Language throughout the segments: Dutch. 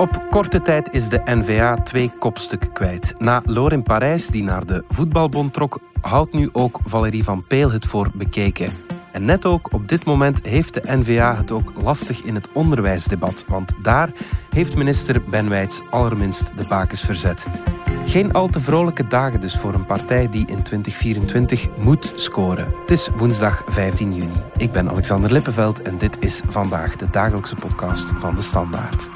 Op korte tijd is de NVA twee kopstukken kwijt. Na Lorin Parijs, die naar de voetbalbond trok, houdt nu ook Valerie van Peel het voor bekeken. En net ook op dit moment heeft de NVA het ook lastig in het onderwijsdebat, want daar heeft minister Ben Wijts allerminst de bakens verzet. Geen al te vrolijke dagen dus voor een partij die in 2024 moet scoren. Het is woensdag 15 juni. Ik ben Alexander Lippenveld en dit is vandaag de dagelijkse podcast van de Standaard.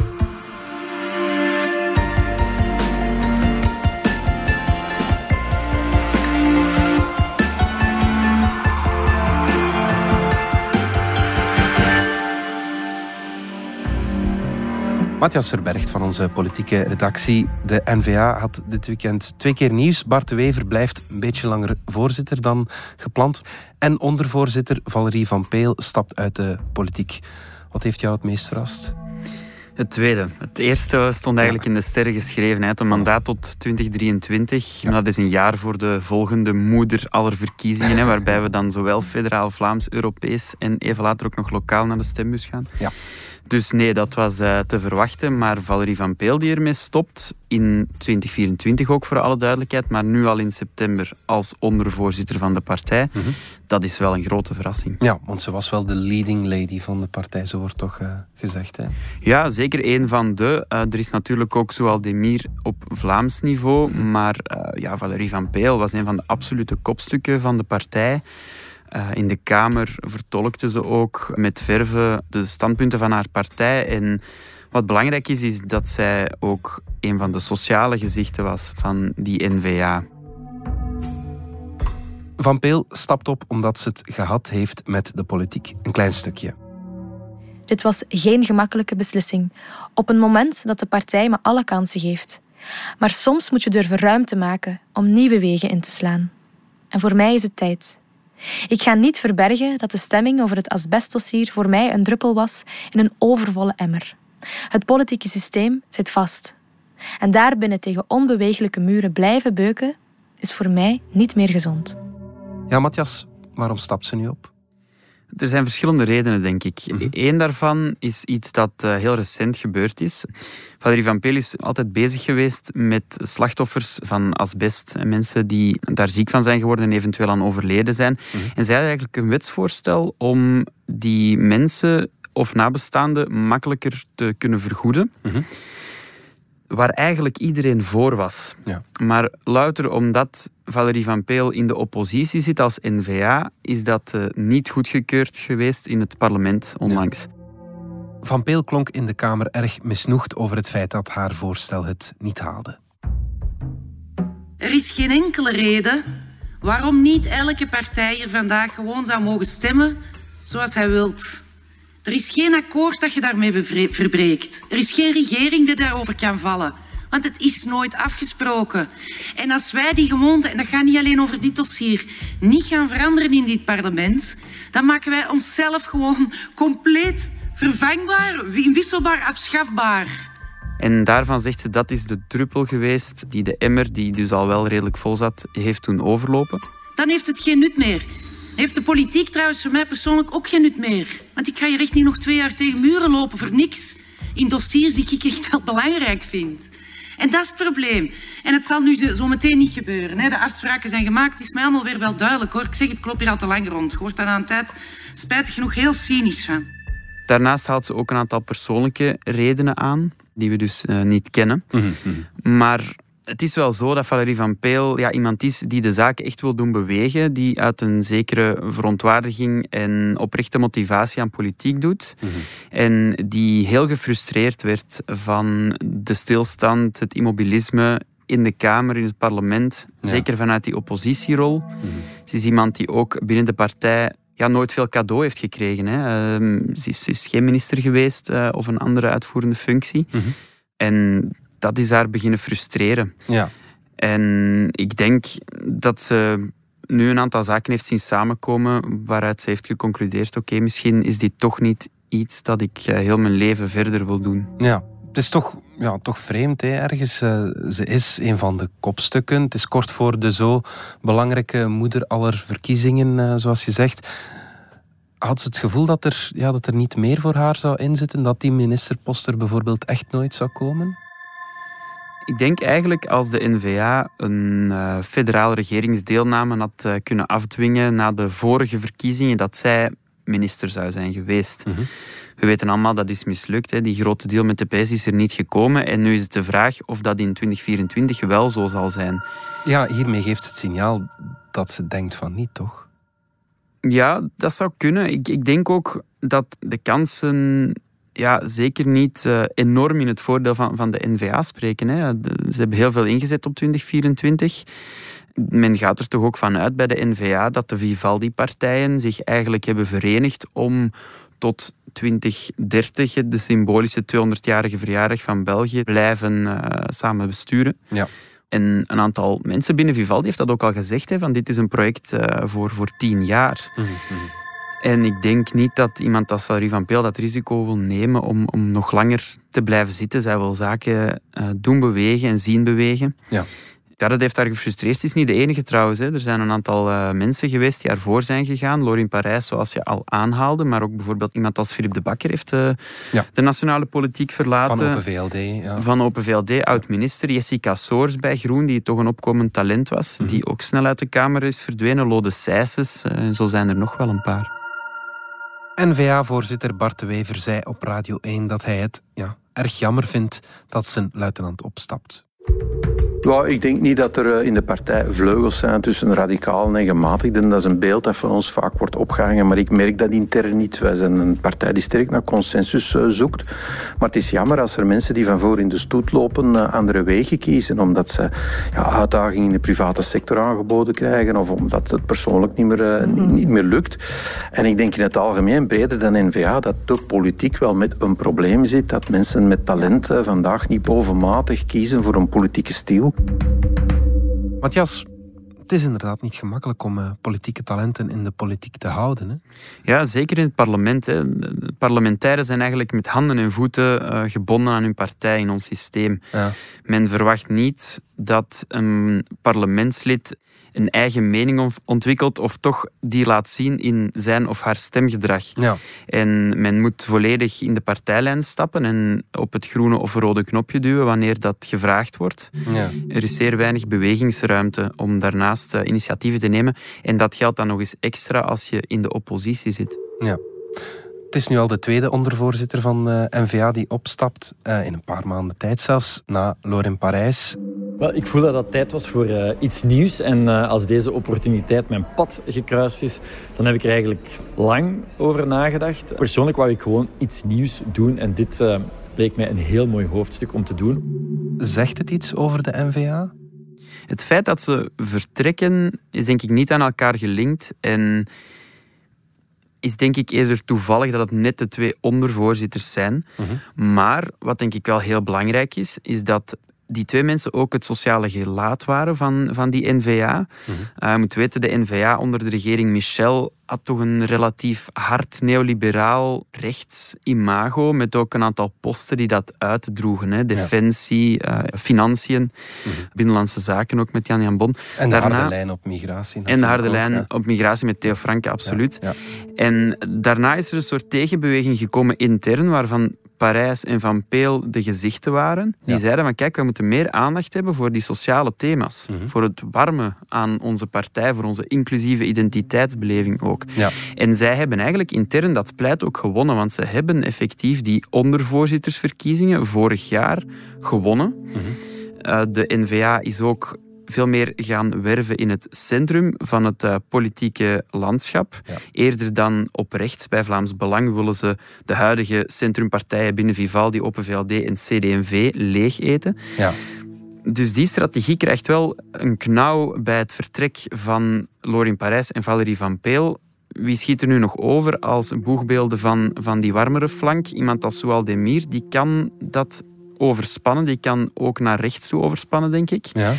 Matthias Verbergt van onze politieke redactie. De NVA had dit weekend twee keer nieuws. Bart de Wever blijft een beetje langer voorzitter dan gepland. En ondervoorzitter Valerie van Peel stapt uit de politiek. Wat heeft jou het meest verrast? Het tweede. Het eerste stond eigenlijk in de sterren geschreven. Het een mandaat tot 2023. Dat is een jaar voor de volgende moeder aller verkiezingen. waarbij we dan zowel federaal, Vlaams, Europees en even later ook nog lokaal naar de stembus gaan. Ja. Dus nee, dat was uh, te verwachten. Maar Valerie van Peel die ermee stopt, in 2024 ook voor alle duidelijkheid, maar nu al in september als ondervoorzitter van de partij, mm -hmm. dat is wel een grote verrassing. Ja, want ze was wel de leading lady van de partij, zo wordt toch uh, gezegd. Hè? Ja, zeker een van de. Uh, er is natuurlijk ook zoal Demir op Vlaams niveau, mm -hmm. maar ja, Valerie van Peel was een van de absolute kopstukken van de partij. Uh, in de Kamer vertolkte ze ook met verve de standpunten van haar partij. En wat belangrijk is, is dat zij ook een van de sociale gezichten was van die NVA. Van Peel stapt op omdat ze het gehad heeft met de politiek. Een klein stukje. Dit was geen gemakkelijke beslissing. Op een moment dat de partij me alle kansen geeft. Maar soms moet je durven ruimte maken om nieuwe wegen in te slaan. En voor mij is het tijd. Ik ga niet verbergen dat de stemming over het asbestdossier voor mij een druppel was in een overvolle emmer. Het politieke systeem zit vast. En daarbinnen tegen onbewegelijke muren blijven beuken, is voor mij niet meer gezond. Ja, Matthias, waarom stapt ze nu op? Er zijn verschillende redenen, denk ik. Mhm. Eén daarvan is iets dat uh, heel recent gebeurd is. Valerie van Peel is altijd bezig geweest met slachtoffers van asbest. En mensen die daar ziek van zijn geworden en eventueel aan overleden zijn. Mhm. En zij had eigenlijk een wetsvoorstel om die mensen of nabestaanden makkelijker te kunnen vergoeden. Mhm. Waar eigenlijk iedereen voor was. Ja. Maar louter omdat Valerie van Peel in de oppositie zit als NVA, is dat uh, niet goedgekeurd geweest in het parlement onlangs. Van Peel klonk in de Kamer erg misnoegd over het feit dat haar voorstel het niet haalde. Er is geen enkele reden waarom niet elke partij hier vandaag gewoon zou mogen stemmen zoals hij wilt. Er is geen akkoord dat je daarmee verbreekt. Er is geen regering die daarover kan vallen. Want het is nooit afgesproken. En als wij die gewoonte, en dat gaat niet alleen over dit dossier, niet gaan veranderen in dit parlement, dan maken wij onszelf gewoon compleet vervangbaar, inwisselbaar, afschafbaar. En daarvan zegt ze dat is de druppel geweest die de emmer, die dus al wel redelijk vol zat, heeft doen overlopen. Dan heeft het geen nut meer. Heeft de politiek trouwens voor mij persoonlijk ook geen nut meer. Want ik ga hier echt niet nog twee jaar tegen muren lopen voor niks. In dossiers die ik echt wel belangrijk vind. En dat is het probleem. En het zal nu zo meteen niet gebeuren. Hè. De afspraken zijn gemaakt. Het is mij allemaal weer wel duidelijk hoor. Ik zeg, het klopt hier al te lang rond. Je wordt daar aan een tijd spijtig genoeg heel cynisch van. Daarnaast haalt ze ook een aantal persoonlijke redenen aan, die we dus uh, niet kennen. Mhm, Maar het is wel zo dat Valerie van Peel ja, iemand is die de zaak echt wil doen bewegen, die uit een zekere verontwaardiging en oprechte motivatie aan politiek doet. Mhm. En die heel gefrustreerd werd van de stilstand, het immobilisme in de Kamer, in het parlement, Ja. zeker vanuit die oppositierol. Ze is iemand die ook binnen de partij ja, nooit veel cadeau heeft gekregen. Hè. Ehm, ze, is, ze is geen minister geweest eh, of een andere uitvoerende functie. Mhm. En dat is haar beginnen frustreren. Ja. En ik denk dat ze nu een aantal zaken heeft zien samenkomen waaruit ze heeft geconcludeerd, oké, misschien is dit toch niet iets dat ik eh, heel mijn leven verder wil doen. Ja, het is toch, ja, toch vreemd hè, ergens. Eh, ze is een van de kopstukken. Het is kort voor de zo belangrijke moeder aller verkiezingen, eh, zoals je zegt. Had ze het gevoel dat er, ja, dat er niet meer voor haar zou inzitten? Dat die ministerpost er bijvoorbeeld echt nooit zou komen? Ik denk eigenlijk als de NVA een uh, federale regeringsdeelname had uh, kunnen afdwingen na de vorige verkiezingen, dat zij minister zou zijn geweest. Mhm. We weten allemaal dat is mislukt. Hè. Die grote deal met de PS is er niet gekomen. En nu is het de vraag of dat in 2024 wel zo zal zijn. Ja, hiermee geeft het signaal dat ze denkt van niet, toch? Ja, dat zou kunnen. Ik, ik denk ook dat de kansen ja, zeker niet uh, enorm in het voordeel van, van de NVA spreken. Hè. Ze hebben heel veel ingezet op 2024. Men gaat er toch ook vanuit bij de NVA dat de Vivaldi-partijen zich eigenlijk hebben verenigd om tot 2030, de symbolische 200-jarige verjaardag van België, blijven uh, samen besturen. Ja. En een aantal mensen binnen Vivaldi heeft dat ook al gezegd, hè, van dit is een project uh, voor, voor tien jaar. Mm -hmm. En ik denk niet dat iemand als Valerie van Peel dat risico wil nemen om, om nog langer te blijven zitten. Zij wil zaken uh, doen bewegen en zien bewegen. Ja. Ja, dat heeft haar gefrustreerd. Het is niet de enige trouwens. Hè. Er zijn een aantal uh, mensen geweest die ervoor zijn gegaan. Lorin Parijs, zoals je al aanhaalde. Maar ook bijvoorbeeld iemand als Philippe de Bakker heeft uh, ja. de nationale politiek verlaten. Van Open VLD. Ja. Van Open VLD, oud-minister. Jessica Soors bij Groen, die toch een opkomend talent was. Mm -hmm. Die ook snel uit de Kamer is verdwenen. Lode Sijsses. Uh, zo zijn er nog wel een paar. N-VA-voorzitter Bart de Wever zei op Radio 1 dat hij het ja, erg jammer vindt dat zijn luitenant opstapt. Ja, ik denk niet dat er in de partij vleugels zijn tussen radicalen en gematigden. Dat is een beeld dat van ons vaak wordt opgehangen, maar ik merk dat intern niet. Wij zijn een partij die sterk naar consensus zoekt. Maar het is jammer als er mensen die van voor in de stoet lopen andere wegen kiezen, omdat ze ja, uitdagingen in de private sector aangeboden krijgen of omdat het persoonlijk niet meer, niet, niet meer lukt. En ik denk in het algemeen, breder dan NVA, dat de politiek wel met een probleem zit. Dat mensen met talent vandaag niet bovenmatig kiezen voor een politieke stijl. Matthias, het is inderdaad niet gemakkelijk om uh, politieke talenten in de politiek te houden. Hè? Ja, zeker in het parlement. Hè. Parlementairen zijn eigenlijk met handen en voeten uh, gebonden aan hun partij in ons systeem. Ja. Men verwacht niet dat een parlementslid een eigen mening ontwikkelt of toch die laat zien in zijn of haar stemgedrag. Ja. En men moet volledig in de partijlijn stappen en op het groene of rode knopje duwen wanneer dat gevraagd wordt. Ja. Er is zeer weinig bewegingsruimte om daarnaast uh, initiatieven te nemen. En dat geldt dan nog eens extra als je in de oppositie zit. Ja. Het is nu al de tweede ondervoorzitter van uh, NVA die opstapt, uh, in een paar maanden tijd zelfs, na Lorin Parijs. Wel, ik voel dat dat tijd was voor uh, iets nieuws. En uh, als deze opportuniteit mijn pad gekruist is, dan heb ik er eigenlijk lang over nagedacht. Persoonlijk wou ik gewoon iets nieuws doen. En dit uh, bleek mij een heel mooi hoofdstuk om te doen. Zegt het iets over de NVA? Het feit dat ze vertrekken is denk ik niet aan elkaar gelinkt. En is denk ik eerder toevallig dat het net de twee ondervoorzitters zijn. -huh. Maar wat denk ik wel heel belangrijk is, is dat die twee mensen ook het sociale gelaat waren van, van die NVA. Mm -hmm. uh, je moet weten, de NVA onder de regering Michel had toch een relatief hard neoliberaal rechts imago, met ook een aantal posten die dat uitdroegen. Hè. Defensie, ja. uh, financiën, mm -hmm. binnenlandse zaken ook met Jan-Jan Bon. En de daarna, harde lijn op migratie. En de harde ook, lijn ja. op migratie met Theo Franke, absoluut. Ja, en daarna is er een soort tegenbeweging gekomen intern, waarvan Parijs en Van Peel de gezichten waren. Die zeiden van kijk, we moeten meer aandacht hebben voor die sociale thema's. Mm -hmm. Voor het warme aan onze partij, voor onze inclusieve identiteitsbeleving ook. Ja. En zij hebben eigenlijk intern dat pleit ook gewonnen, want ze hebben effectief die ondervoorzittersverkiezingen vorig jaar gewonnen. Mm -hmm. uh, de NVA is ook veel meer gaan werven in het centrum van het uh, politieke landschap. Ja. Eerder dan op rechts bij Vlaams Belang willen ze de huidige centrumpartijen binnen Vivaldi, Open VLD en CD&V leeg eten. Ja. Dus die strategie krijgt wel een knauw bij het vertrek van Lorin Parijs en Valérie Van Peel. Wie schiet er nu nog over als boegbeelden van, van die warmere flank? Iemand als Soual Demir, die kan dat overspannen. Die kan ook naar rechts toe overspannen, denk ik. Ja.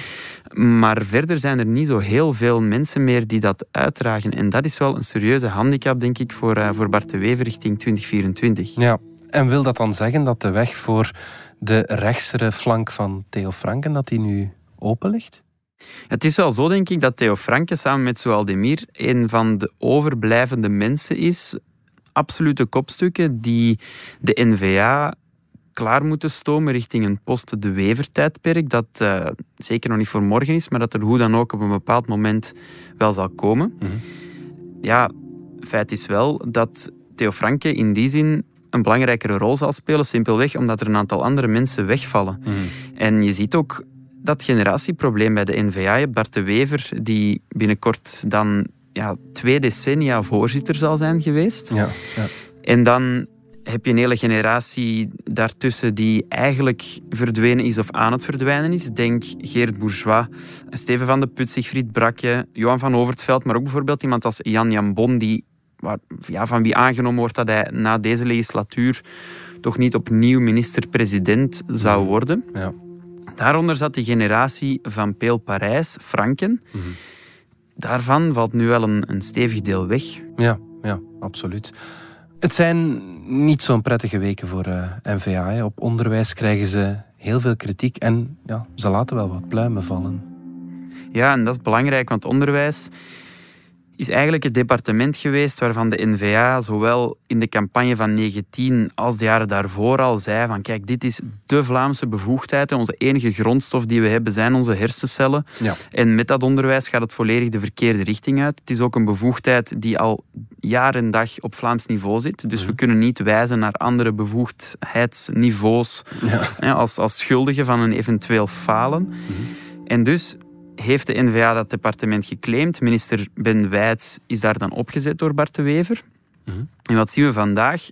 Maar verder zijn er niet zo heel veel mensen meer die dat uitdragen. En dat is wel een serieuze handicap, denk ik, voor, uh, voor Bart de Wever richting 2024. Ja, en wil dat dan zeggen dat de weg voor de rechtsere flank van Theo Franken, dat die nu open ligt? Het is wel zo, denk ik, dat Theo Franken samen met Zoaldemir een van de overblijvende mensen is absolute kopstukken die de NVA klaar moeten stomen richting een post de Wever-tijdperk, dat uh, zeker nog niet voor morgen is, maar dat er hoe dan ook op een bepaald moment wel zal komen. Mm -hmm. Ja, feit is wel dat Theo Franke in die zin een belangrijkere rol zal spelen, simpelweg omdat er een aantal andere mensen wegvallen. Mm -hmm. En je ziet ook dat generatieprobleem bij de NVA. Bart de Wever, die binnenkort dan ja, twee decennia voorzitter zal zijn geweest. Ja, ja. En dan heb je een hele generatie daartussen die eigenlijk verdwenen is of aan het verdwijnen is. Denk Geert Bourgeois, Steven van de Put, Sigfried Brakje, Johan van Overtveld, maar ook bijvoorbeeld iemand als Jan Jan Bon, die, waar, ja, van wie aangenomen wordt dat hij na deze legislatuur toch niet opnieuw minister-president zou mm. worden. Ja. Daaronder zat die generatie van Peel Parijs, Franken. Mm -hmm. Daarvan valt nu wel een, een stevig deel weg. Ja, ja, absoluut. Het zijn niet zo'n prettige weken voor uh, eh, NVA. Op onderwijs krijgen ze heel veel kritiek en ja, ze laten wel wat pluimen vallen. Ja, en dat is belangrijk, want onderwijs is eigenlijk het departement geweest waarvan de NVA zowel in de campagne van 19 als de jaren daarvoor al zei van kijk, dit is de Vlaamse bevoegdheid. Onze enige grondstof die we hebben zijn onze hersencellen. Ja. En met dat onderwijs gaat het volledig de verkeerde richting uit. Het is ook een bevoegdheid die al jaar en dag op Vlaams niveau zit. Dus we mhm. kunnen niet wijzen naar andere bevoegdheidsniveaus ja. als, als schuldigen van een eventueel falen. Mhm. En dus heeft de NVA dat departement geclaimd. Minister Ben Wijts is daar dan opgezet door Bart de Wever. Mhm. En wat zien we vandaag?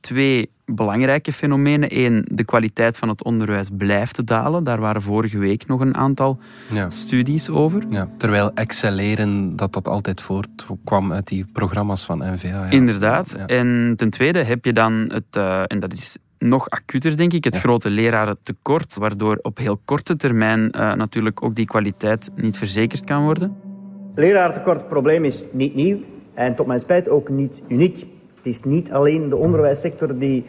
Twee belangrijke fenomenen. Eén, de kwaliteit van het onderwijs blijft te dalen. Daar waren vorige week nog een aantal ja. studies over. Ja, terwijl excelleren, dat dat altijd voortkwam uit die programma's van NVA. Ja. Inderdaad. En ten tweede heb je dan het, uh, en dat is nog acuter, denk ik, het grote lerarentekort, waardoor op heel korte termijn uh, natuurlijk ook die kwaliteit niet verzekerd kan worden. Lerarentekortprobleem is niet nieuw en tot mijn spijt ook niet uniek. Het is niet alleen de onderwijssector die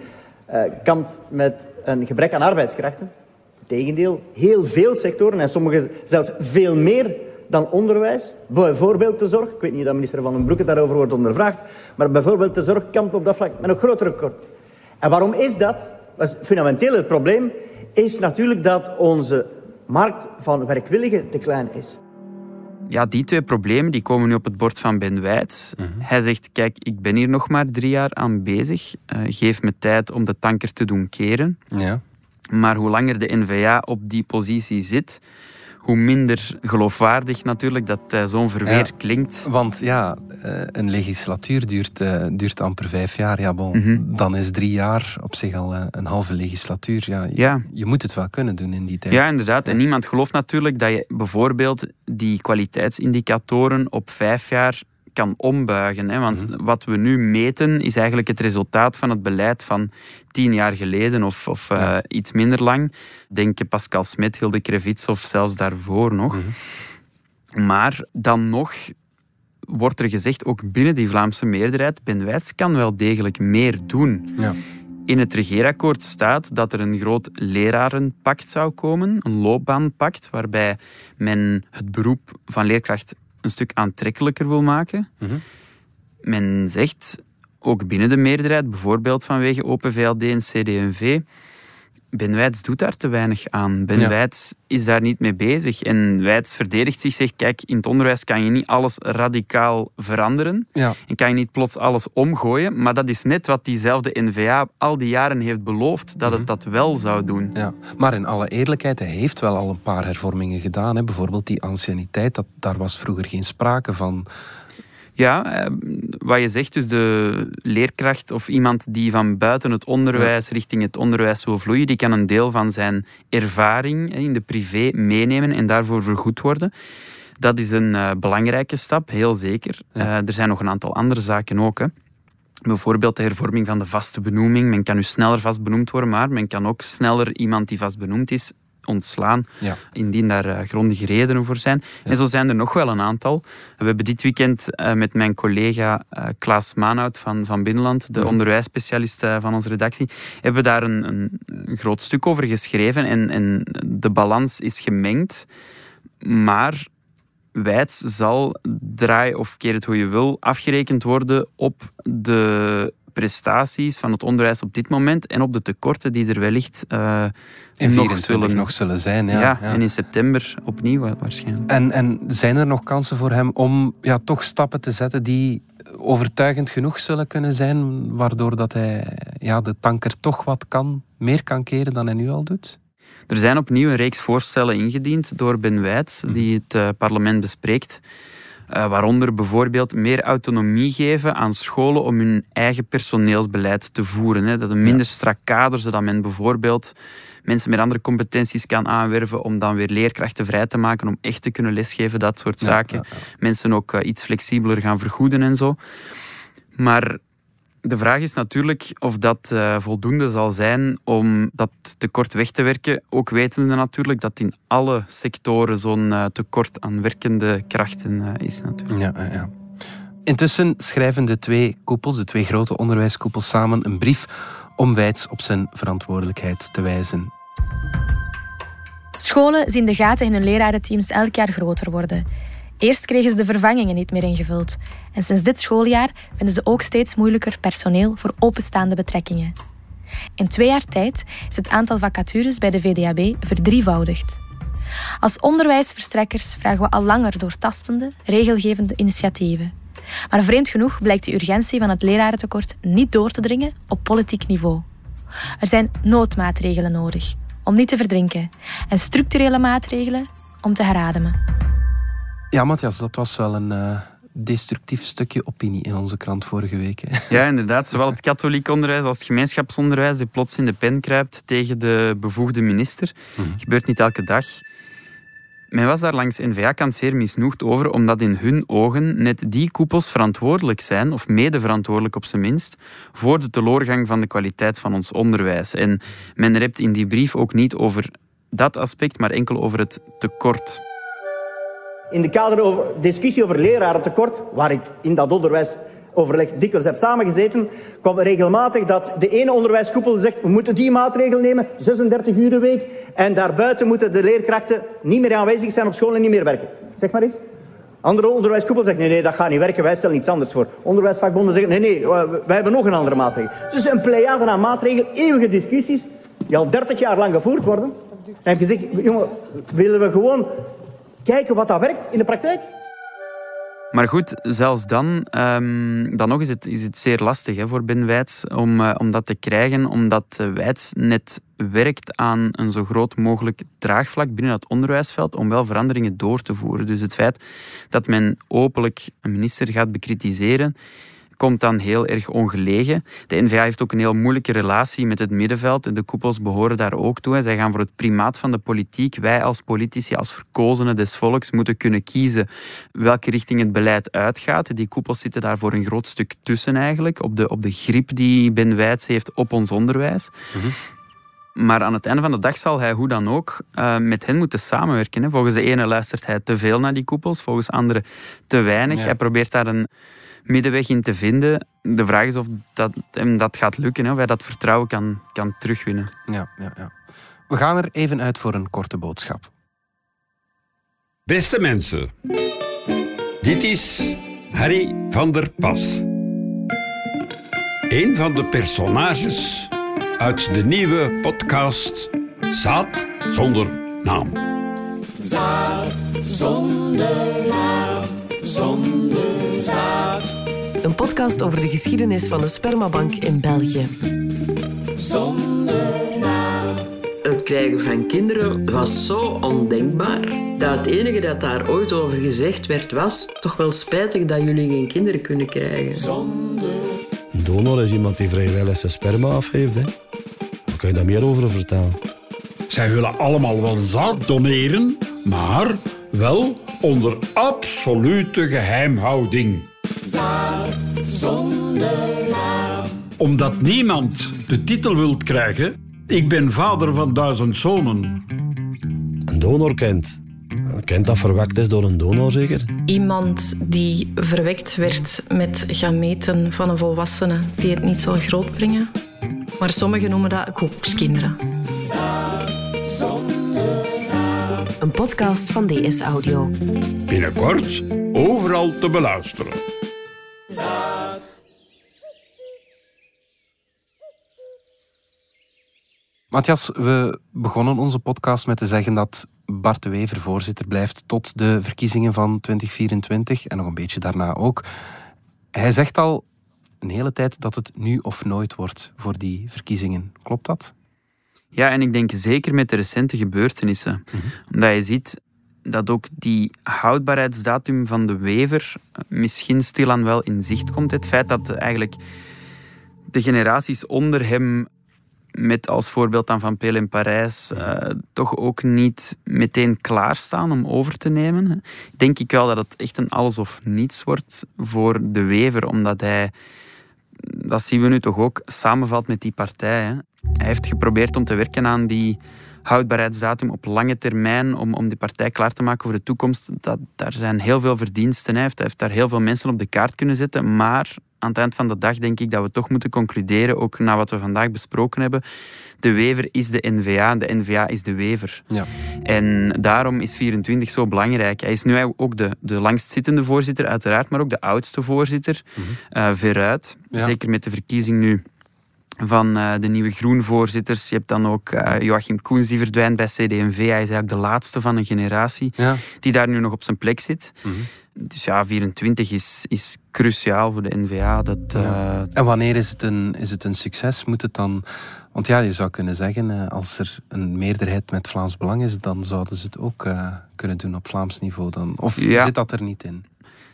uh, kampt met een gebrek aan arbeidskrachten. Integendeel, heel veel sectoren en sommige zelfs veel meer dan onderwijs. Bijvoorbeeld de zorg. Ik weet niet of minister Van den Broeke daarover wordt ondervraagd. Maar bijvoorbeeld de zorg kampt op dat vlak met een groter record. En waarom is dat? dat fundamenteel het probleem is natuurlijk dat onze markt van werkwilligen te klein is. Ja, die twee problemen die komen nu op het bord van Ben Wijts. Mhm. Hij zegt, kijk, ik ben hier nog maar drie jaar aan bezig. Uh, geef me tijd om de tanker te doen keren. Ja. Maar hoe langer de NVA op die positie zit, hoe minder geloofwaardig natuurlijk dat uh, zo'n verweer klinkt. Want ja, uh, een legislatuur duurt, uh, duurt amper vijf jaar. Ja, bon, mm -hmm. Dan is drie jaar op zich al een halve legislatuur. Ja, ja, Je moet het wel kunnen doen in die tijd. Ja, inderdaad. En niemand gelooft natuurlijk dat je bijvoorbeeld die kwaliteitsindicatoren op vijf jaar kan ombuigen. Hè? Want mhm. wat we nu meten is eigenlijk het resultaat van het beleid van tien jaar geleden of, of uh, iets minder lang. Denk Pascal Smet, Hilde Krevits of zelfs daarvoor nog. Mhm. Maar dan nog wordt er gezegd, ook binnen die Vlaamse meerderheid, Ben Wijts kan wel degelijk meer doen. Ja. In het regeerakkoord staat dat er een groot lerarenpact zou komen, een loopbaanpact, waarbij men het beroep van leerkracht een stuk aantrekkelijker wil maken. Mhm. Men zegt, ook binnen de meerderheid, bijvoorbeeld vanwege Open VLD en CD&V, Ben doet daar te weinig aan. Ben ja. Is daar niet mee bezig. En Wijts verdedigt zich, zegt, kijk, in het onderwijs kan je niet alles radicaal veranderen. Ja. En kan je niet plots alles omgooien. Maar dat is net wat diezelfde NVA al die jaren heeft beloofd, dat het mhm. dat wel zou doen. Ja. Maar in alle eerlijkheid, hij heeft wel al een paar hervormingen gedaan. Hè. Bijvoorbeeld die anciëniteit, dat, daar was vroeger geen sprake van. Ja, eh, wat je zegt, dus de leerkracht of iemand die van buiten het onderwijs richting het onderwijs wil vloeien, die kan een deel van zijn ervaring in de privé meenemen en daarvoor vergoed worden. Dat is een uh, belangrijke stap, heel zeker. Uh, er zijn nog een aantal andere zaken ook. Hè. Bijvoorbeeld de hervorming van de vaste benoeming. Men kan nu sneller vast benoemd worden, maar men kan ook sneller iemand die vast benoemd is ontslaan, ja. indien daar uh, grondige redenen voor zijn. En zo zijn er nog wel een aantal. We hebben dit weekend uh, met mijn collega uh, Klaas Maanhout van, van Binnenland, de ja. onderwijsspecialist van onze redactie, hebben we daar een, een, groot stuk over geschreven. En, en de balans is gemengd, maar wijd zal, draai of keer het hoe je wil, afgerekend worden op de prestaties van het onderwijs op dit moment en op de tekorten die er wellicht uh, in nog, zullen, nog zullen zijn. Ja, ja, en in september opnieuw waarschijnlijk. En, en zijn er nog kansen voor hem om ja, toch stappen te zetten die overtuigend genoeg zullen kunnen zijn, waardoor dat hij ja, de tanker toch wat kan, meer kan keren dan hij nu al doet? Er zijn opnieuw een reeks voorstellen ingediend door Ben Wijts, mhm. die het uh, parlement bespreekt. Uh, waaronder bijvoorbeeld meer autonomie geven aan scholen om hun eigen personeelsbeleid te voeren. Hè. Dat een minder strak kader, zodat men bijvoorbeeld mensen met andere competenties kan aanwerven om dan weer leerkrachten vrij te maken om echt te kunnen lesgeven, dat soort zaken. mensen ook uh, iets flexibeler gaan vergoeden en zo. Maar de vraag is natuurlijk of dat uh, voldoende zal zijn om dat tekort weg te werken. Ook wetende natuurlijk dat in alle sectoren zo'n uh, tekort aan werkende krachten uh, is. Natuurlijk. Ja, ja. Intussen schrijven de twee koepels, de twee grote onderwijskoepels, samen een brief om Wijts op zijn verantwoordelijkheid te wijzen. Scholen zien de gaten in hun lerarenteams elk jaar groter worden. Eerst kregen ze de vervangingen niet meer ingevuld. En sinds dit schooljaar vinden ze ook steeds moeilijker personeel voor openstaande betrekkingen. In twee jaar tijd is het aantal vacatures bij de VDAB verdrievoudigd. Als onderwijsverstrekkers vragen we al langer doortastende, regelgevende initiatieven. Maar vreemd genoeg blijkt de urgentie van het lerarentekort niet door te dringen op politiek niveau. Er zijn noodmaatregelen nodig om niet te verdrinken en structurele maatregelen om te herademen. Ja, Matthias, dat was wel een uh, destructief stukje opinie in onze krant vorige week. Hè? Ja, inderdaad. Zowel het katholiek onderwijs als het gemeenschapsonderwijs die plots in de pen kruipt tegen de bevoegde minister. Mm Gebeurt niet elke dag. Men was daar langs NVA-kant zeer misnoegd over, omdat in hun ogen net die koepels verantwoordelijk zijn, of mede verantwoordelijk op zijn minst, voor de teleurgang van de kwaliteit van ons onderwijs. En men rept in die brief ook niet over dat aspect, maar enkel over het tekort. In de kader over discussie over lerarentekort, waar ik in dat onderwijs overleg dikwijls heb samengezeten, kwam regelmatig dat de ene onderwijskoepel zegt we moeten die maatregel nemen, 36 uur een week, en daarbuiten moeten de leerkrachten niet meer aanwezig zijn op school en niet meer werken. Zeg maar iets. Andere onderwijskoepel zegt nee, nee, dat gaat niet werken, wij stellen iets anders voor. Onderwijsvakbonden zeggen nee, nee, wij hebben nog een andere maatregel. Dus een pleiade aan maatregelen, eeuwige discussies, die al 30 jaar lang gevoerd worden. En heb je gezegd, jongen, willen we gewoon kijken wat dat werkt in de praktijk? Maar goed, zelfs dan, um, dan nog is het, is het zeer lastig hè, voor Ben om, uh, om dat te krijgen, omdat uh, net werkt aan een zo groot mogelijk draagvlak binnen het onderwijsveld om wel veranderingen door te voeren. Dus het feit dat men openlijk een minister gaat bekritiseren, komt dan heel erg ongelegen. De NVA heeft ook een heel moeilijke relatie met het middenveld en de koepels behoren daar ook toe. Zij gaan voor het primaat van de politiek. Wij als politici, als verkozenen des volks, moeten kunnen kiezen welke richting het beleid uitgaat. Die koepels zitten daar voor een groot stuk tussen eigenlijk, op de, op de grip die Ben Wijts heeft op ons onderwijs. Mhm. Maar aan het einde van de dag zal hij hoe dan ook uh, met hen moeten samenwerken. Hè. Volgens de ene luistert hij te veel naar die koepels, volgens andere te weinig. Hij probeert daar een middenweg in te vinden. De vraag is of dat hem dat gaat lukken, hè, of hij dat vertrouwen kan, kan terugwinnen. Ja, ja, ja. We gaan er even uit voor een korte boodschap. Beste mensen, dit is Harry van der Pas. Een van de personages uit de nieuwe podcast Zaad zonder naam. Zaad zonder naam, zonder zaad. Een podcast over de geschiedenis van de spermabank in België. Zonder naam. Het krijgen van kinderen was zo ondenkbaar dat het enige dat daar ooit over gezegd werd was toch wel spijtig dat jullie geen kinderen kunnen krijgen. Zonder... Een donor is iemand die vrijwillig zijn sperma afgeeft. Hè? Daar kan je daar meer over vertellen. Zij willen allemaal wel zaad doneren, maar wel onder absolute geheimhouding. Zaad zonder naam. Omdat niemand de titel wilt krijgen, ik ben vader van duizend zonen. Een donor kent. Kent dat verwekt is door een donor zeker? Iemand die verwekt werd met gameten van een volwassene die het niet zal grootbrengen. Maar sommigen noemen dat koekskinderen een podcast van DS Audio. Binnenkort overal te beluisteren. Matthias, we begonnen onze podcast met te zeggen dat Bart de Wever voorzitter blijft tot de verkiezingen van 2024 en nog een beetje daarna ook. Hij zegt al een hele tijd dat het nu of nooit wordt voor die verkiezingen. Klopt dat? Ja, en ik denk zeker met de recente gebeurtenissen. Mhm. Omdat je ziet dat ook die houdbaarheidsdatum van de wever misschien stilaan wel in zicht komt. Het feit dat eigenlijk de generaties onder hem met als voorbeeld dan Van Peel in Parijs, uh, toch ook niet meteen klaarstaan om over te nemen. Denk ik wel dat het echt een alles of niets wordt voor de Wever, omdat hij, dat zien we nu toch ook, samenvalt met die partij. Hè. Hij heeft geprobeerd om te werken aan die houdbaarheidsdatum op lange termijn om, om die partij klaar te maken voor de toekomst. Dat, daar zijn heel veel verdiensten. Hij heeft, hij heeft daar heel veel mensen op de kaart kunnen zetten, maar aan het eind van de dag denk ik dat we toch moeten concluderen, ook na wat we vandaag besproken hebben. De wever is de NVA, de NVA is de wever. Ja. En daarom is 24 zo belangrijk. Hij is nu ook de, de langstzittende voorzitter, uiteraard, maar ook de oudste voorzitter, mm veruit. Zeker met de verkiezing nu van uh, de nieuwe groenvoorzitters. Je hebt dan ook uh, Joachim Koens die verdwijnt bij CD&V. Hij is eigenlijk de laatste van een generatie ja. die daar nu nog op zijn plek zit. Mm dus ja, 24 is, is cruciaal voor de NVA. Dat, uh... En wanneer is het, een, is het een succes? Moet het dan... Want ja, je zou kunnen zeggen, als er een meerderheid met Vlaams Belang is, dan zouden ze het ook kunnen doen op Vlaams niveau. Dan. Of ja. zit dat er niet in?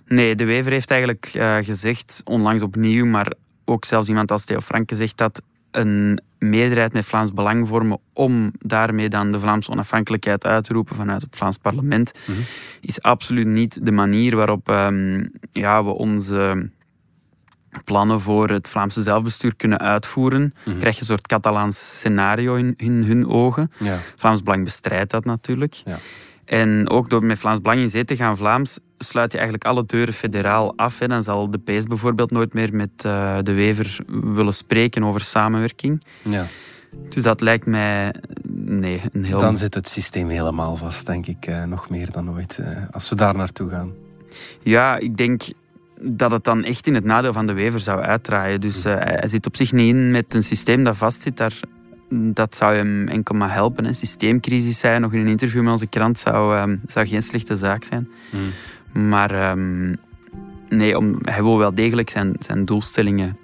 Nee, de Wever heeft eigenlijk gezegd, onlangs opnieuw, maar ook zelfs iemand als Theo Franke zegt dat een meerderheid met Vlaams Belang vormen om daarmee dan de Vlaamse onafhankelijkheid uit te roepen vanuit het Vlaams parlement, mhm. is absoluut niet de manier waarop um, ja, we onze plannen voor het Vlaamse zelfbestuur kunnen uitvoeren. Mm Krijg je een soort Catalaans scenario in, in hun ogen. Ja. Vlaams Belang bestrijdt dat natuurlijk. Ja. En ook door met Vlaams Belang in zee te gaan Vlaams, sluit je eigenlijk alle deuren federaal af. En dan zal de PS bijvoorbeeld nooit meer met uh, de Wever willen spreken over samenwerking. Ja. Dus dat lijkt mij nee, een heel... Dan zit het systeem helemaal vast, denk ik, uh, nog meer dan ooit, uh, als we daar naartoe gaan. Ja, ik denk dat het dan echt in het nadeel van de Wever zou uitdraaien. Dus hij zit op zich niet in met een systeem dat vastzit. Daar dat zou hem enkel maar helpen. Een systeemcrisis, zei nog in een interview met onze krant, zou, um, zou geen slechte zaak zijn. Hmm. Maar um, nee, om, hij wil wel degelijk zijn, zijn doelstellingen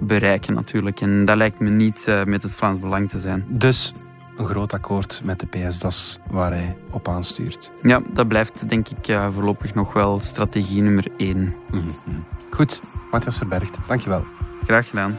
bereiken natuurlijk. En dat lijkt me niet uh, met het Vlaams Belang te zijn. Dus een groot akkoord met de PS, dat is waar hij op aanstuurt. Ja, dat blijft denk ik uh, voorlopig nog wel strategie nummer één. Mm -hmm. Goed, Matthias Verbergt, dankjewel. Graag gedaan.